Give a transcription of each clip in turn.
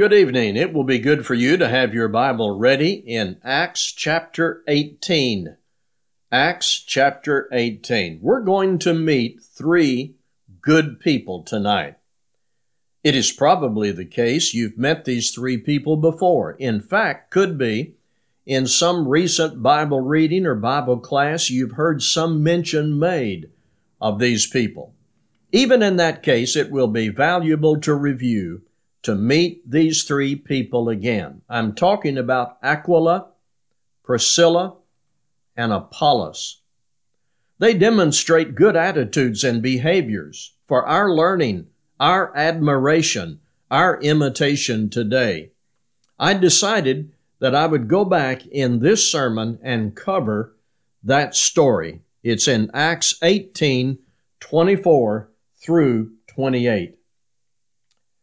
Good evening. It will be good for you to have your Bible ready in Acts chapter 18. Acts chapter 18. We're going to meet three good people tonight. It is probably the case you've met these three people before. In fact, could be in some recent Bible reading or Bible class, you've heard some mention made of these people. Even in that case, it will be valuable to review to meet these three people again. I'm talking about Aquila, Priscilla, and Apollos. They demonstrate good attitudes and behaviors for our learning, our admiration, our imitation today. I decided that I would go back in this sermon and cover that story. It's in Acts 18 24 through 28.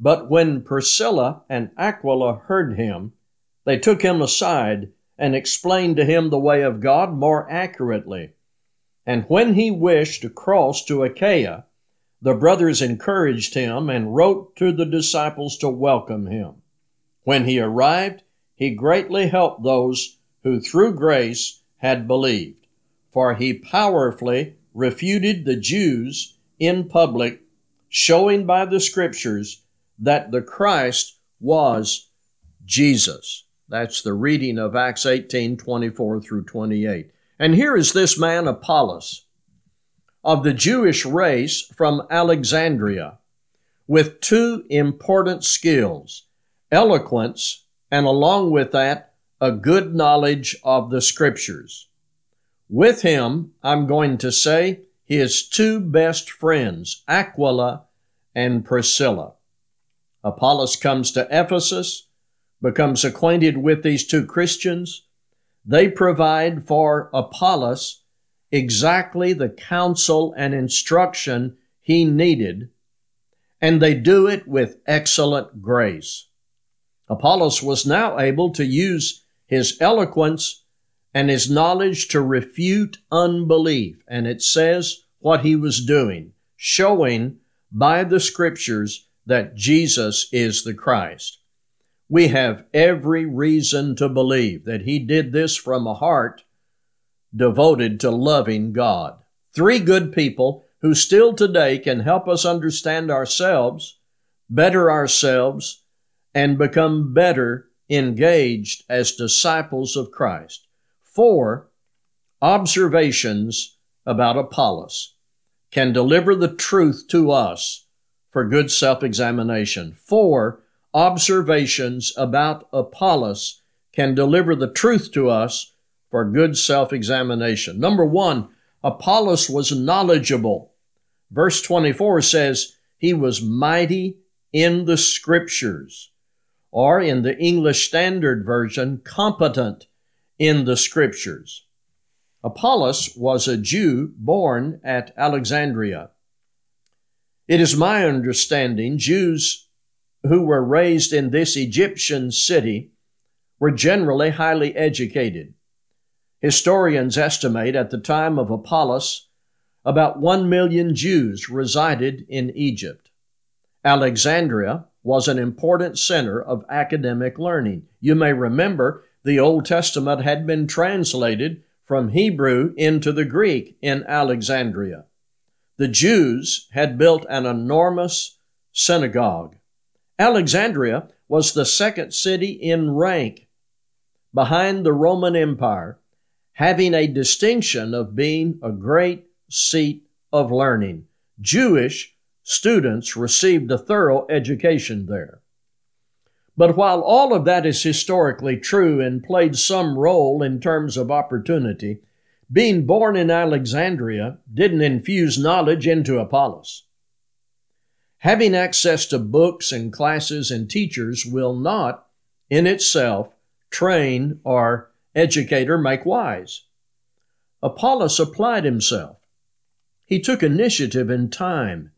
but when Priscilla and Aquila heard him, they took him aside and explained to him the way of God more accurately. And when he wished to cross to Achaia, the brothers encouraged him and wrote to the disciples to welcome him. When he arrived, he greatly helped those who through grace had believed, for he powerfully refuted the Jews in public, showing by the Scriptures that the Christ was Jesus. That's the reading of Acts 18 24 through 28. And here is this man, Apollos, of the Jewish race from Alexandria, with two important skills eloquence, and along with that, a good knowledge of the Scriptures. With him, I'm going to say, his two best friends, Aquila and Priscilla. Apollos comes to Ephesus, becomes acquainted with these two Christians. They provide for Apollos exactly the counsel and instruction he needed, and they do it with excellent grace. Apollos was now able to use his eloquence and his knowledge to refute unbelief, and it says what he was doing, showing by the scriptures that Jesus is the Christ. We have every reason to believe that he did this from a heart devoted to loving God. Three good people who still today can help us understand ourselves, better ourselves, and become better engaged as disciples of Christ. Four observations about Apollos can deliver the truth to us for good self examination. Four, observations about Apollos can deliver the truth to us for good self examination. Number one, Apollos was knowledgeable. Verse 24 says, He was mighty in the Scriptures, or in the English Standard Version, competent in the Scriptures. Apollos was a Jew born at Alexandria. It is my understanding Jews who were raised in this Egyptian city were generally highly educated. Historians estimate at the time of Apollos about one million Jews resided in Egypt. Alexandria was an important center of academic learning. You may remember the Old Testament had been translated from Hebrew into the Greek in Alexandria the Jews had built an enormous synagogue. Alexandria was the second city in rank behind the Roman Empire, having a distinction of being a great seat of learning. Jewish students received a thorough education there. But while all of that is historically true and played some role in terms of opportunity, being born in Alexandria didn't infuse knowledge into Apollos. Having access to books and classes and teachers will not, in itself, train or educate or make wise. Apollos applied himself. He took initiative in time.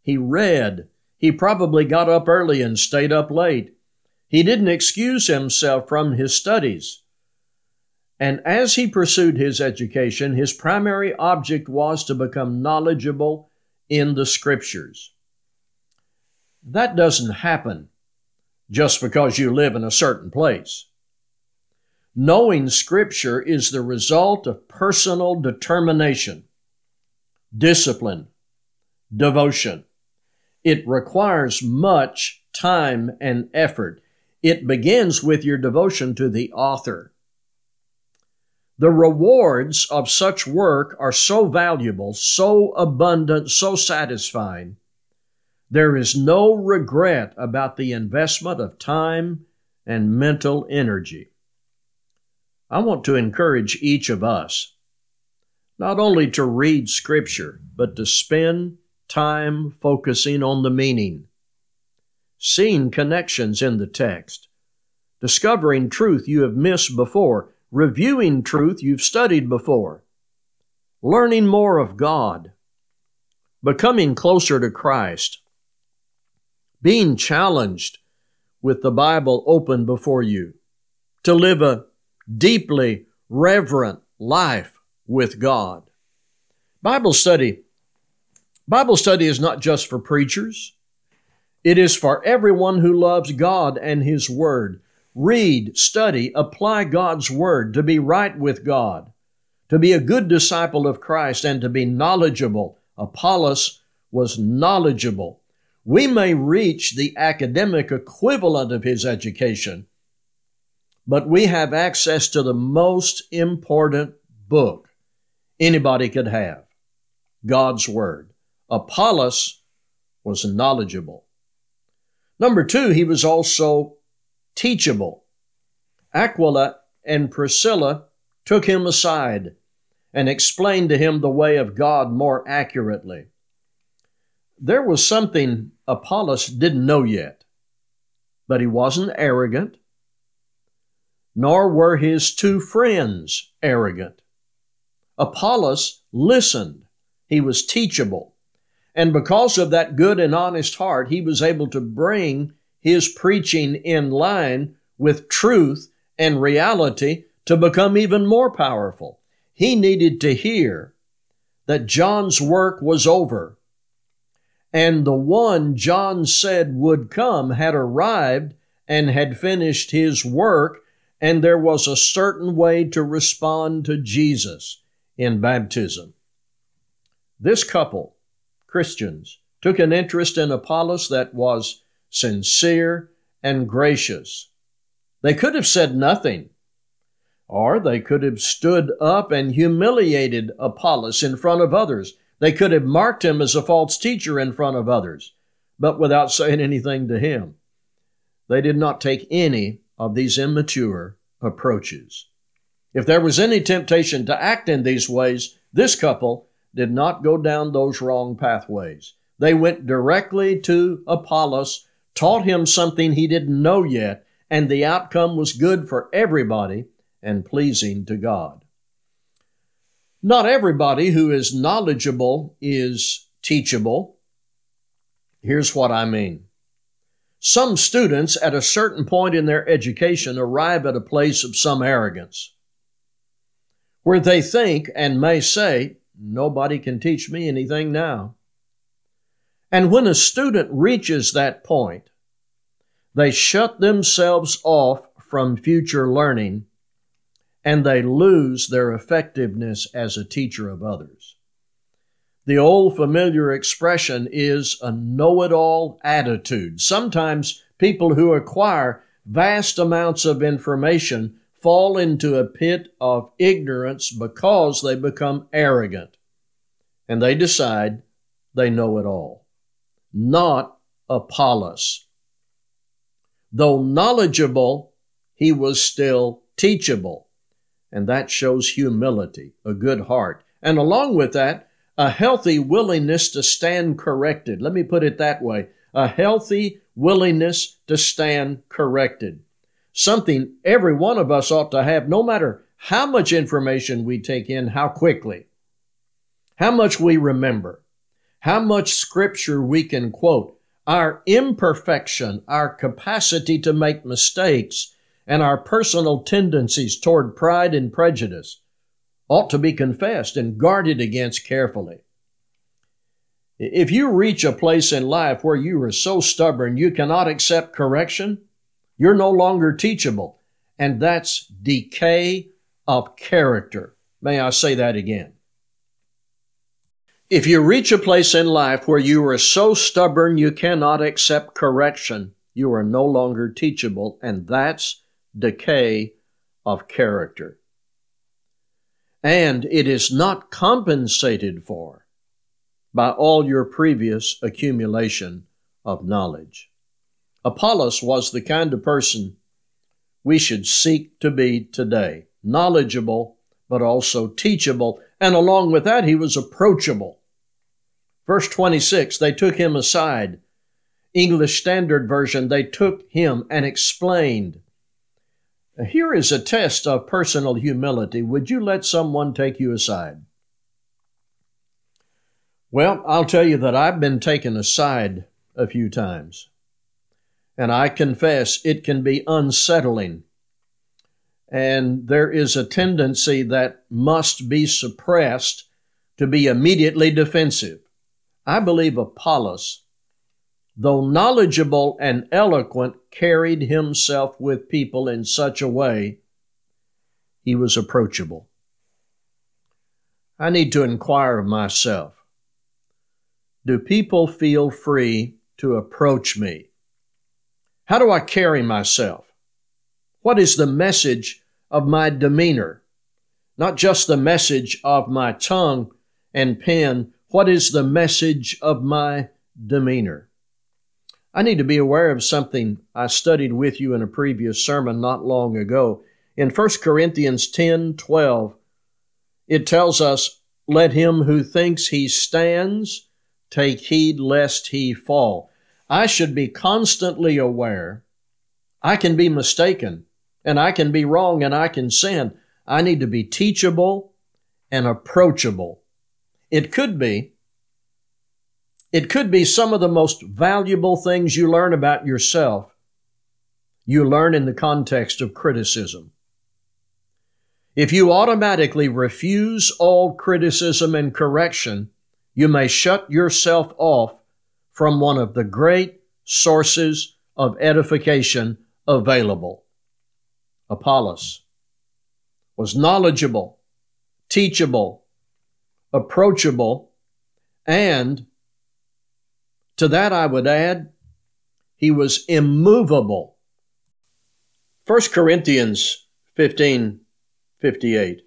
He read. He probably got up early and stayed up late. He didn't excuse himself from his studies. And as he pursued his education, his primary object was to become knowledgeable in the Scriptures. That doesn't happen just because you live in a certain place. Knowing Scripture is the result of personal determination, discipline, devotion. It requires much time and effort. It begins with your devotion to the author. The rewards of such work are so valuable, so abundant, so satisfying. There is no regret about the investment of time and mental energy. I want to encourage each of us not only to read Scripture, but to spend time focusing on the meaning, seeing connections in the text, discovering truth you have missed before, reviewing truth you've studied before, learning more of God, becoming closer to Christ, being challenged with the Bible open before you to live a deeply reverent life with God. Bible study. Bible study is not just for preachers. It is for everyone who loves God and His Word. Read, study, apply God's Word to be right with God, to be a good disciple of Christ, and to be knowledgeable. Apollos was knowledgeable. We may reach the academic equivalent of his education, but we have access to the most important book anybody could have God's Word. Apollos was knowledgeable. Number two, he was also teachable. Aquila and Priscilla took him aside and explained to him the way of God more accurately. There was something Apollos didn't know yet, but he wasn't arrogant nor were his two friends arrogant. Apollos listened. He was teachable. And because of that good and honest heart, he was able to bring his preaching in line with truth and reality to become even more powerful. He needed to hear that John's work was over and the one John said would come had arrived and had finished his work and there was a certain way to respond to Jesus in baptism. This couple, Christians, took an interest in Apollos that was sincere and gracious. They could have said nothing, or they could have stood up and humiliated Apollos in front of others. They could have marked him as a false teacher in front of others, but without saying anything to him. They did not take any of these immature approaches. If there was any temptation to act in these ways, this couple did not go down those wrong pathways. They went directly to Apollos, taught him something he didn't know yet, and the outcome was good for everybody and pleasing to God. Not everybody who is knowledgeable is teachable. Here's what I mean. Some students at a certain point in their education arrive at a place of some arrogance where they think and may say, Nobody can teach me anything now. And when a student reaches that point, they shut themselves off from future learning and they lose their effectiveness as a teacher of others. The old familiar expression is a know it all attitude. Sometimes people who acquire vast amounts of information fall into a pit of ignorance because they become arrogant and they decide they know it all. Not Apollos. Though knowledgeable, he was still teachable. And that shows humility, a good heart. And along with that, a healthy willingness to stand corrected. Let me put it that way a healthy willingness to stand corrected. Something every one of us ought to have, no matter how much information we take in, how quickly, how much we remember, how much scripture we can quote. Our imperfection, our capacity to make mistakes, and our personal tendencies toward pride and prejudice ought to be confessed and guarded against carefully. If you reach a place in life where you are so stubborn you cannot accept correction, you're no longer teachable. And that's decay of character. May I say that again? If you reach a place in life where you are so stubborn you cannot accept correction, you are no longer teachable, and that's decay of character and it is not compensated for by all your previous accumulation of knowledge. Apollos was the kind of person we should seek to be today knowledgeable, but also teachable, and along with that, he was approachable. Verse 26 they took him aside. English Standard Version, they took him and explained here is a test of personal humility. Would you let someone take you aside? Well, I'll tell you that I've been taken aside a few times. And I confess it can be unsettling. And there is a tendency that must be suppressed to be immediately defensive. I believe Apollos though knowledgeable and eloquent, carried himself with people in such a way he was approachable. I need to inquire of myself Do people feel free to approach me? How do I carry myself? What is the message of my demeanor? Not just the message of my tongue and pen, what is the message of my demeanor? I need to be aware of something I studied with you in a previous sermon not long ago. In 1 Corinthians 10 12, it tells us, Let him who thinks he stands take heed lest he fall. I should be constantly aware. I can be mistaken, and I can be wrong, and I can sin. I need to be teachable and approachable. It could be it could be some of the most valuable things you learn about yourself you learn in the context of criticism. If you automatically refuse all criticism and correction, you may shut yourself off from one of the great sources of edification available. Apollos was knowledgeable, teachable, approachable, and to that I would add, he was immovable. 1 Corinthians 15 58.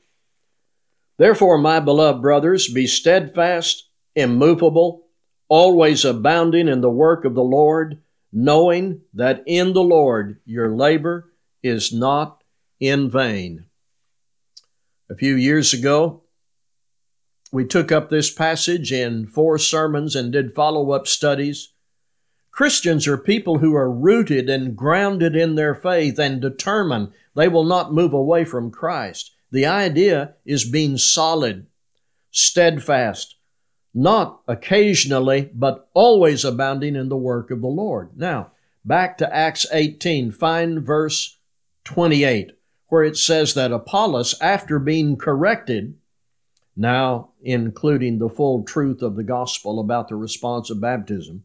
Therefore, my beloved brothers, be steadfast, immovable, always abounding in the work of the Lord, knowing that in the Lord your labor is not in vain. A few years ago, we took up this passage in four sermons and did follow up studies. Christians are people who are rooted and grounded in their faith and determined they will not move away from Christ. The idea is being solid, steadfast, not occasionally, but always abounding in the work of the Lord. Now, back to Acts 18, find verse 28, where it says that Apollos, after being corrected, now including the full truth of the gospel about the response of baptism,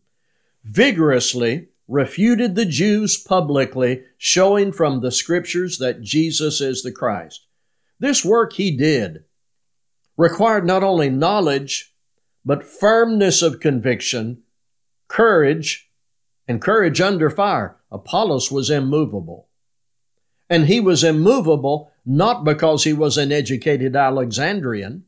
vigorously refuted the Jews publicly, showing from the scriptures that Jesus is the Christ. This work he did required not only knowledge, but firmness of conviction, courage, and courage under fire. Apollos was immovable. And he was immovable not because he was an educated Alexandrian,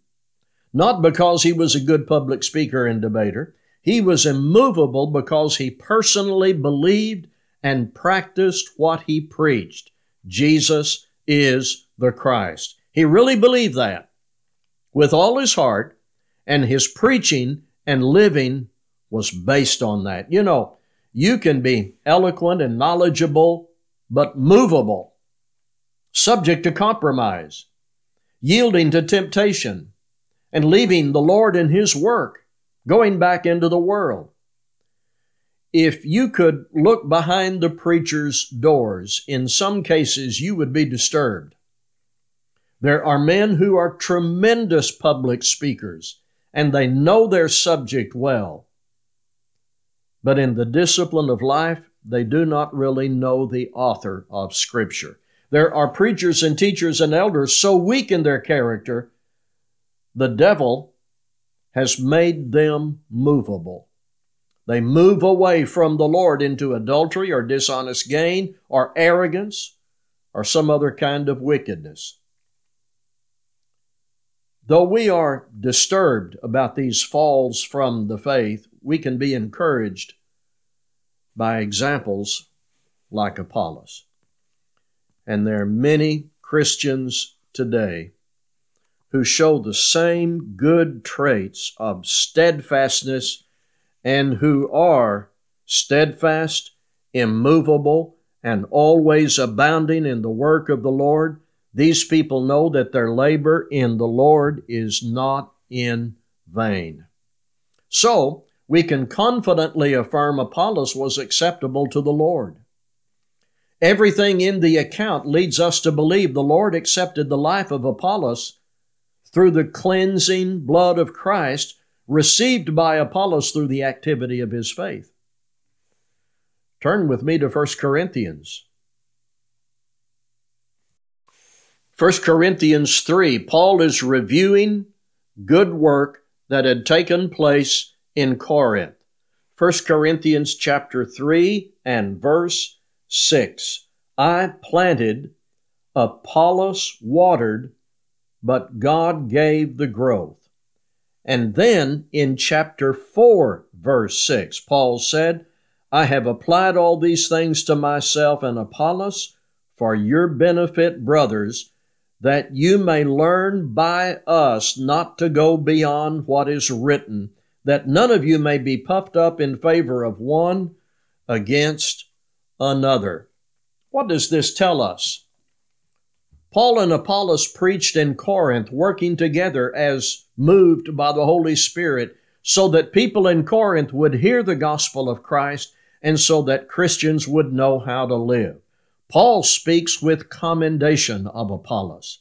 not because he was a good public speaker and debater. He was immovable because he personally believed and practiced what he preached. Jesus is the Christ. He really believed that with all his heart, and his preaching and living was based on that. You know, you can be eloquent and knowledgeable, but movable, subject to compromise, yielding to temptation, and leaving the Lord and His work, going back into the world. If you could look behind the preacher's doors, in some cases you would be disturbed. There are men who are tremendous public speakers and they know their subject well. But in the discipline of life, they do not really know the author of Scripture. There are preachers and teachers and elders so weak in their character, the devil has made them movable. They move away from the Lord into adultery or dishonest gain or arrogance or some other kind of wickedness. Though we are disturbed about these falls from the faith, we can be encouraged by examples like Apollos. And there are many Christians today who show the same good traits of steadfastness and who are steadfast, immovable, and always abounding in the work of the Lord these people know that their labor in the Lord is not in vain. So, we can confidently affirm Apollos was acceptable to the Lord. Everything in the account leads us to believe the Lord accepted the life of Apollos through the cleansing blood of Christ received by Apollos through the activity of his faith. Turn with me to 1 Corinthians 1 Corinthians 3, Paul is reviewing good work that had taken place in Corinth. 1 Corinthians chapter 3 and verse 6. I planted, Apollos watered, but God gave the growth. And then in chapter 4, verse 6, Paul said, I have applied all these things to myself and Apollos for your benefit, brothers that you may learn by us not to go beyond what is written, that none of you may be puffed up in favor of one against another. What does this tell us? Paul and Apollos preached in Corinth, working together as moved by the Holy Spirit, so that people in Corinth would hear the gospel of Christ and so that Christians would know how to live. Paul speaks with commendation of Apollos.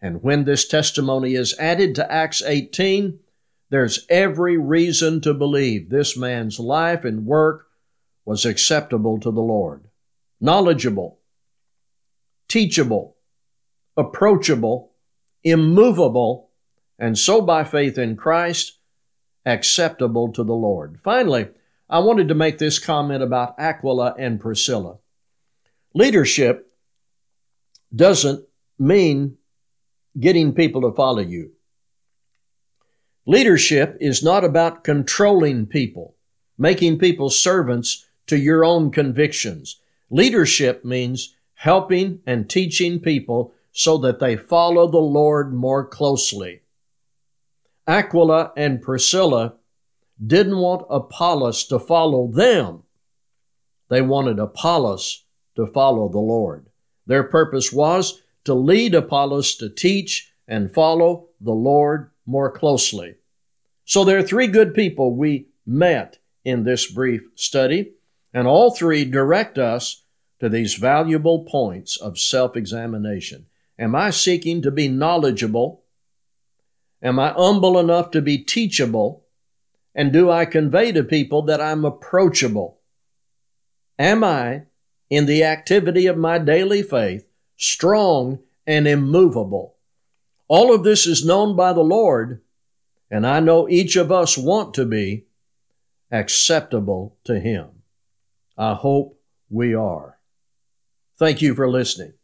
And when this testimony is added to Acts 18, there's every reason to believe this man's life and work was acceptable to the Lord. Knowledgeable, teachable, approachable, immovable, and so by faith in Christ, acceptable to the Lord. Finally, I wanted to make this comment about Aquila and Priscilla. Leadership doesn't mean getting people to follow you. Leadership is not about controlling people, making people servants to your own convictions. Leadership means helping and teaching people so that they follow the Lord more closely. Aquila and Priscilla didn't want Apollos to follow them. They wanted Apollos to follow the Lord. Their purpose was to lead Apollos to teach and follow the Lord more closely. So there are three good people we met in this brief study, and all three direct us to these valuable points of self examination. Am I seeking to be knowledgeable? Am I humble enough to be teachable? And do I convey to people that I'm approachable? Am I in the activity of my daily faith, strong and immovable. All of this is known by the Lord, and I know each of us want to be acceptable to Him. I hope we are. Thank you for listening.